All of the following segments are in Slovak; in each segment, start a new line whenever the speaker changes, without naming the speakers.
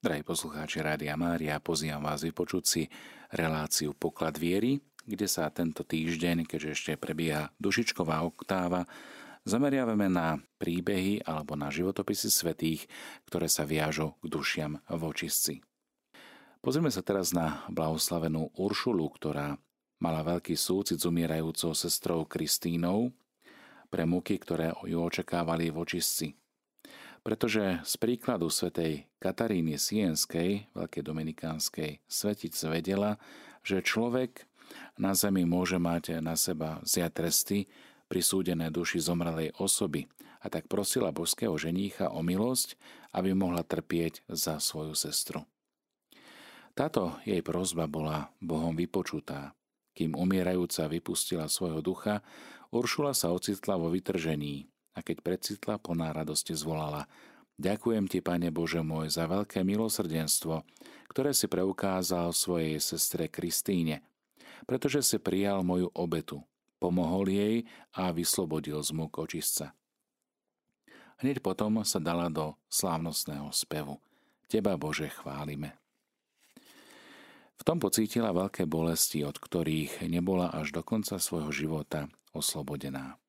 Drahí poslucháči Rádia Mária, pozývam vás vypočuť si reláciu Poklad viery, kde sa tento týždeň, keďže ešte prebieha dušičková oktáva, zameriavame na príbehy alebo na životopisy svetých, ktoré sa viažu k dušiam v očistci. Pozrieme sa teraz na blahoslavenú Uršulu, ktorá mala veľký súcit s umierajúcou sestrou Kristínou pre muky, ktoré ju očakávali v očistci pretože z príkladu svätej Kataríny Sienskej, veľkej dominikánskej svetice, vedela, že človek na zemi môže mať na seba zjať tresty prisúdené duši zomrelej osoby a tak prosila božského ženícha o milosť, aby mohla trpieť za svoju sestru. Táto jej prozba bola Bohom vypočutá. Kým umierajúca vypustila svojho ducha, Uršula sa ocitla vo vytržení a keď precitla, plná radosti zvolala Ďakujem ti, Pane Bože môj, za veľké milosrdenstvo, ktoré si preukázal svojej sestre Kristíne, pretože si prijal moju obetu, pomohol jej a vyslobodil z múk očistca. Hneď potom sa dala do slávnostného spevu. Teba, Bože, chválime. V tom pocítila veľké bolesti, od ktorých nebola až do konca svojho života oslobodená.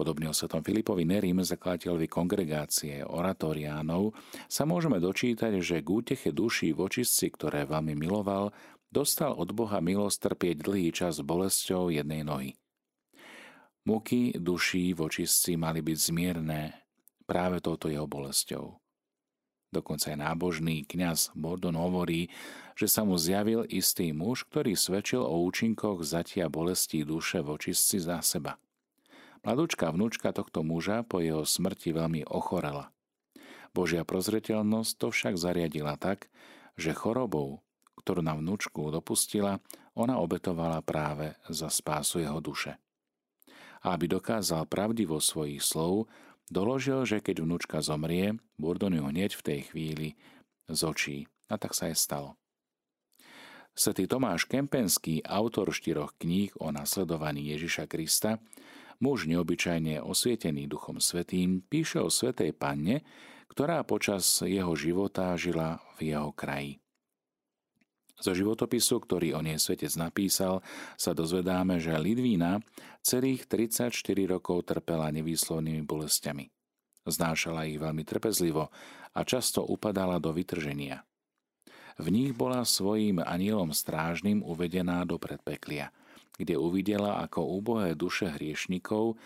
Podobne o svetom Filipovi Nerim, zakladateľovi kongregácie oratoriánov, sa môžeme dočítať, že k úteche duší v očistci, ktoré veľmi miloval, dostal od Boha milosť trpieť dlhý čas bolesťou jednej nohy. Muky duší v očistci mali byť zmierné práve touto jeho bolesťou. Dokonca aj nábožný kňaz Bordon hovorí, že sa mu zjavil istý muž, ktorý svedčil o účinkoch zatia bolestí duše v očistci za seba – Mladúčka vnúčka tohto muža po jeho smrti veľmi ochorela. Božia prozreteľnosť to však zariadila tak, že chorobou, ktorú na vnúčku dopustila, ona obetovala práve za spásu jeho duše. A aby dokázal pravdivo svojich slov, doložil, že keď vnúčka zomrie, Burdon ju hneď v tej chvíli z očí. A tak sa aj stalo. Svetý Tomáš Kempenský, autor štyroch kníh o nasledovaní Ježiša Krista, muž neobyčajne osvietený Duchom Svetým, píše o Svetej Panne, ktorá počas jeho života žila v jeho kraji. Zo životopisu, ktorý o nej svetec napísal, sa dozvedáme, že Lidvína celých 34 rokov trpela nevýslovnými bolestiami. Znášala ich veľmi trpezlivo a často upadala do vytrženia. V nich bola svojím anielom strážnym uvedená do predpeklia – kde uvidela, ako úbohé duše hriešnikov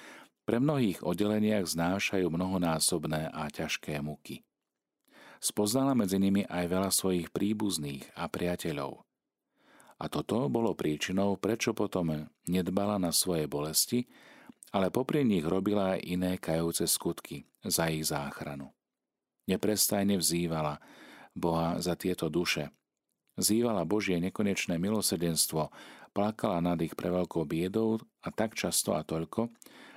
pre mnohých oddeleniach znášajú mnohonásobné a ťažké muky. Spoznala medzi nimi aj veľa svojich príbuzných a priateľov. A toto bolo príčinou, prečo potom nedbala na svoje bolesti, ale popri nich robila aj iné kajúce skutky za ich záchranu. Neprestajne vzývala Boha za tieto duše. Zývala Božie nekonečné milosrdenstvo plakala nad ich preveľkou biedou a tak často a toľko,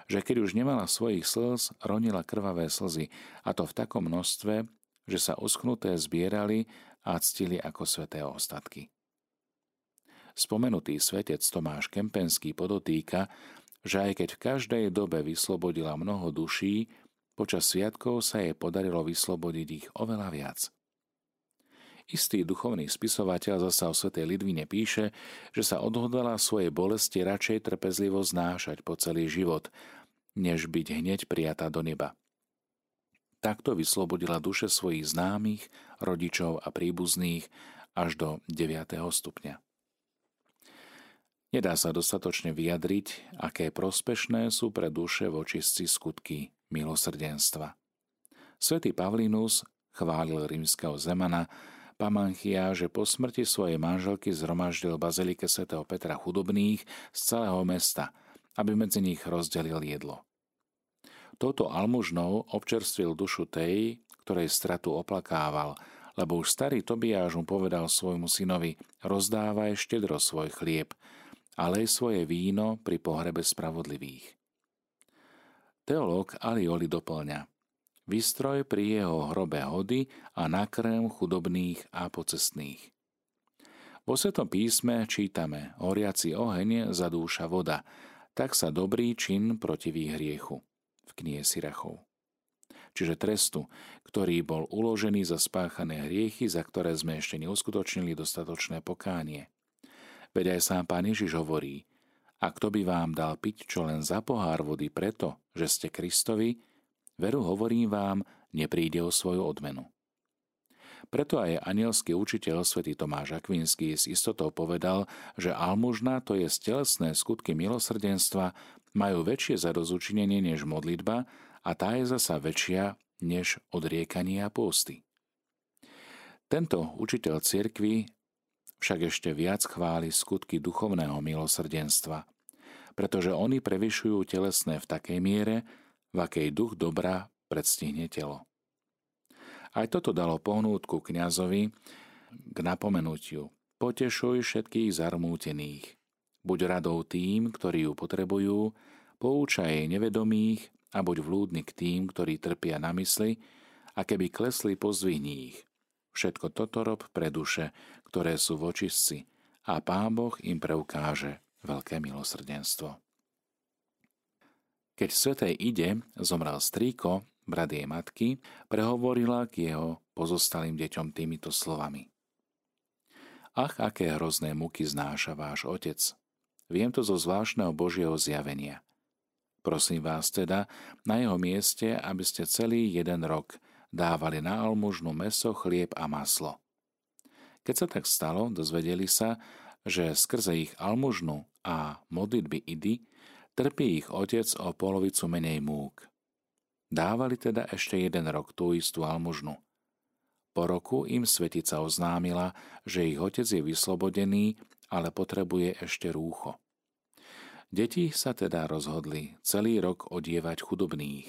že keď už nemala svojich slz, ronila krvavé slzy, a to v takom množstve, že sa uschnuté zbierali a ctili ako sveté ostatky. Spomenutý svetec Tomáš Kempenský podotýka, že aj keď v každej dobe vyslobodila mnoho duší, počas sviatkov sa jej podarilo vyslobodiť ich oveľa viac – Istý duchovný spisovateľ zasa o svetej Lidvine píše, že sa odhodala svoje bolesti radšej trpezlivo znášať po celý život, než byť hneď prijatá do neba. Takto vyslobodila duše svojich známych, rodičov a príbuzných až do 9. stupňa. Nedá sa dostatočne vyjadriť, aké prospešné sú pre duše v skutky milosrdenstva. Svetý Pavlinus chválil rímskeho zemana, Pamanchia, že po smrti svojej manželky zhromaždil bazilike svätého Petra chudobných z celého mesta, aby medzi nich rozdelil jedlo. Touto almužnou občerstvil dušu tej, ktorej stratu oplakával, lebo už starý Tobiáš mu povedal svojmu synovi, rozdávaj štedro svoj chlieb, ale aj svoje víno pri pohrebe spravodlivých. Teológ Alioli doplňa – vystroj pri jeho hrobe hody a nakrm chudobných a pocestných. Vo Svetom písme čítame horiaci oheň zadúša voda, tak sa dobrý čin protiví hriechu v knihe Sirachov. čiže trestu, ktorý bol uložený za spáchané hriechy, za ktoré sme ešte neuskutočnili dostatočné pokánie. Veď aj sám pán Ježiš hovorí, a kto by vám dal piť čo len za pohár vody preto, že ste Kristovi, veru hovorím vám, nepríde o svoju odmenu. Preto aj anielský učiteľ svätý Tomáš Akvinský s istotou povedal, že almužna, to je stelesné skutky milosrdenstva, majú väčšie zadozučinenie než modlitba a tá je zasa väčšia než odriekanie a pôsty. Tento učiteľ cirkvy však ešte viac chváli skutky duchovného milosrdenstva, pretože oni prevyšujú telesné v takej miere, v akej duch dobra predstihne telo. Aj toto dalo pohnútku kňazovi k napomenutiu. Potešuj všetkých zarmútených. Buď radou tým, ktorí ju potrebujú, poučaj nevedomých a buď vlúdny k tým, ktorí trpia na mysli, a keby klesli, pozdvihni ich. Všetko toto rob pre duše, ktoré sú v očistci, a Pán Boh im preukáže veľké milosrdenstvo. Keď svetej ide, zomrel strýko, brat jej matky, prehovorila k jeho pozostalým deťom týmito slovami. Ach, aké hrozné muky znáša váš otec. Viem to zo zvláštneho Božieho zjavenia. Prosím vás teda na jeho mieste, aby ste celý jeden rok dávali na almužnu meso, chlieb a maslo. Keď sa tak stalo, dozvedeli sa, že skrze ich almužnu a modlitby idy trpí ich otec o polovicu menej múk. Dávali teda ešte jeden rok tú istú almužnu. Po roku im svetica oznámila, že ich otec je vyslobodený, ale potrebuje ešte rúcho. Deti sa teda rozhodli celý rok odievať chudobných.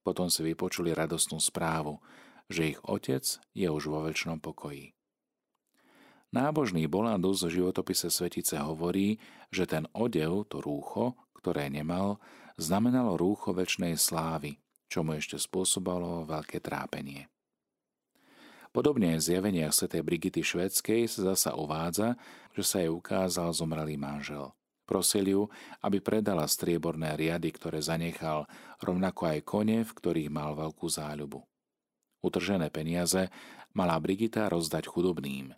Potom si vypočuli radostnú správu, že ich otec je už vo väčšnom pokoji. Nábožný Bolandus v životopise Svetice hovorí, že ten odev, to rúcho, ktoré nemal, znamenalo rúcho väčšnej slávy, čo mu ešte spôsobalo veľké trápenie. Podobne v zjaveniach Sv. Brigity Švedskej sa zasa uvádza, že sa jej ukázal zomrelý manžel. Prosil ju, aby predala strieborné riady, ktoré zanechal, rovnako aj kone, v ktorých mal veľkú záľubu. Utržené peniaze mala Brigita rozdať chudobným.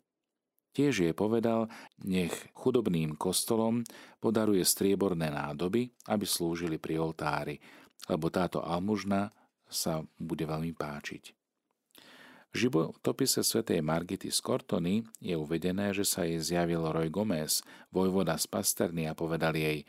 Tiež jej povedal, nech chudobným kostolom podaruje strieborné nádoby, aby slúžili pri oltári, lebo táto almužna sa bude veľmi páčiť. V životopise svätej Margity z Kortony je uvedené, že sa jej zjavil Roy Gomez, vojvoda z Pasterny a povedal jej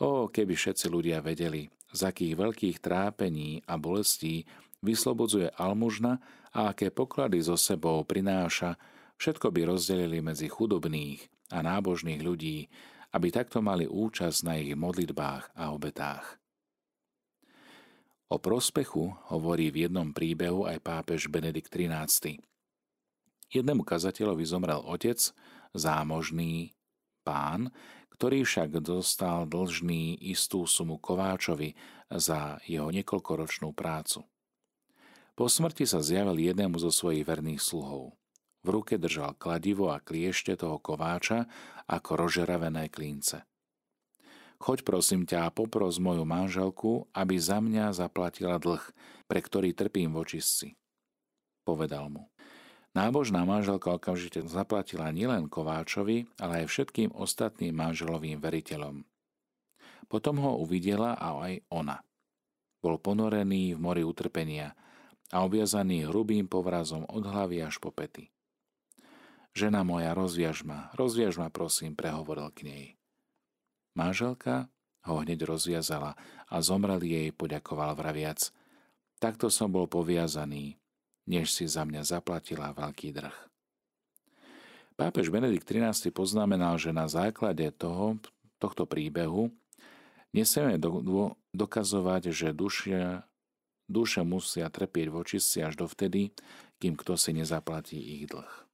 O, keby všetci ľudia vedeli, z akých veľkých trápení a bolestí vyslobodzuje almužna a aké poklady so sebou prináša, všetko by rozdelili medzi chudobných a nábožných ľudí, aby takto mali účasť na ich modlitbách a obetách. O prospechu hovorí v jednom príbehu aj pápež Benedikt XIII. Jednému kazateľovi zomrel otec, zámožný pán, ktorý však dostal dlžný istú sumu Kováčovi za jeho niekoľkoročnú prácu. Po smrti sa zjavil jednému zo svojich verných sluhov. V ruke držal kladivo a kliešte toho kováča ako rožeravené klince. Choď prosím ťa a popros moju manželku, aby za mňa zaplatila dlh, pre ktorý trpím v očistci. Povedal mu. Nábožná manželka okamžite zaplatila nielen Kováčovi, ale aj všetkým ostatným manželovým veriteľom. Potom ho uvidela a aj ona. Bol ponorený v mori utrpenia a obviazaný hrubým povrazom od hlavy až po pety. Žena moja, rozviaž ma, rozviaž ma, prosím, prehovoril k nej. Máželka ho hneď rozviazala a zomrel jej poďakoval vraviac. Takto som bol poviazaný, než si za mňa zaplatila veľký drh. Pápež Benedikt XIII poznamenal, že na základe toho, tohto príbehu nesieme do, do, dokazovať, že duše, duše musia trpieť voči si až dovtedy, kým kto si nezaplatí ich dlh.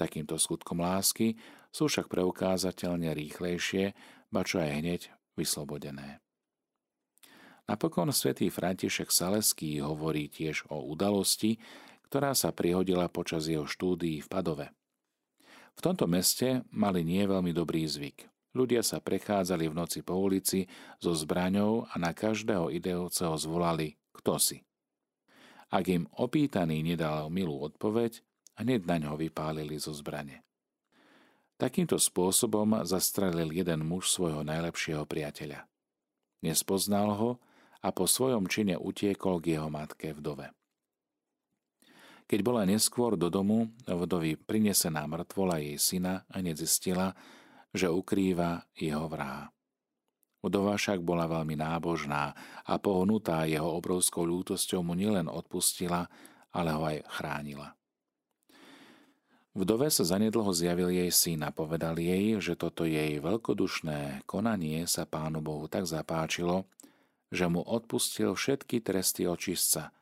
Takýmto skutkom lásky sú však preukázateľne rýchlejšie ba čo aj hneď vyslobodené. Napokon svätý František Saleský hovorí tiež o udalosti, ktorá sa prihodila počas jeho štúdií v Padove. V tomto meste mali nie veľmi dobrý zvyk. Ľudia sa prechádzali v noci po ulici so zbraňou a na každého idejúceho zvolali kto si. Ak im opýtaný nedal milú odpoveď, hneď na ňo vypálili zo zbrane. Takýmto spôsobom zastrelil jeden muž svojho najlepšieho priateľa. Nespoznal ho a po svojom čine utiekol k jeho matke vdove. Keď bola neskôr do domu, vdovi prinesená mŕtvola jej syna a nezistila, že ukrýva jeho vraha. Vdova však bola veľmi nábožná a pohnutá jeho obrovskou ľútosťou mu nielen odpustila, ale ho aj chránila. Vdove sa zanedlho zjavil jej syn a povedal jej, že toto jej veľkodušné konanie sa pánu Bohu tak zapáčilo, že mu odpustil všetky tresty očistca,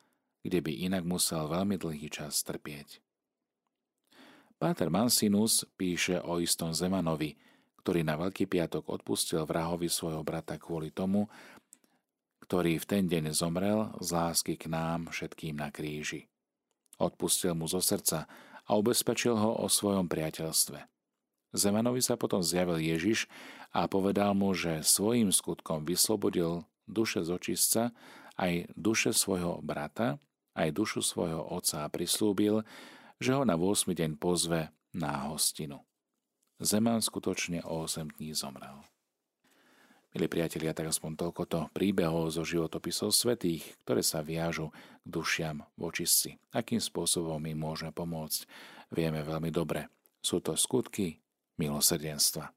kde by inak musel veľmi dlhý čas trpieť. Páter Mansinus píše o istom Zemanovi, ktorý na Veľký piatok odpustil vrahovi svojho brata kvôli tomu, ktorý v ten deň zomrel z lásky k nám všetkým na kríži. Odpustil mu zo srdca a ubezpečil ho o svojom priateľstve. Zemanovi sa potom zjavil Ježiš a povedal mu, že svojim skutkom vyslobodil duše z aj duše svojho brata, aj dušu svojho otca a prislúbil, že ho na 8. deň pozve na hostinu. Zeman skutočne o 8 dní zomrel. Milí priatelia, tak aspoň toľkoto príbehov zo životopisov svetých, ktoré sa viažu k dušiam v očistci. Akým spôsobom im môžeme pomôcť, vieme veľmi dobre. Sú to skutky milosrdenstva.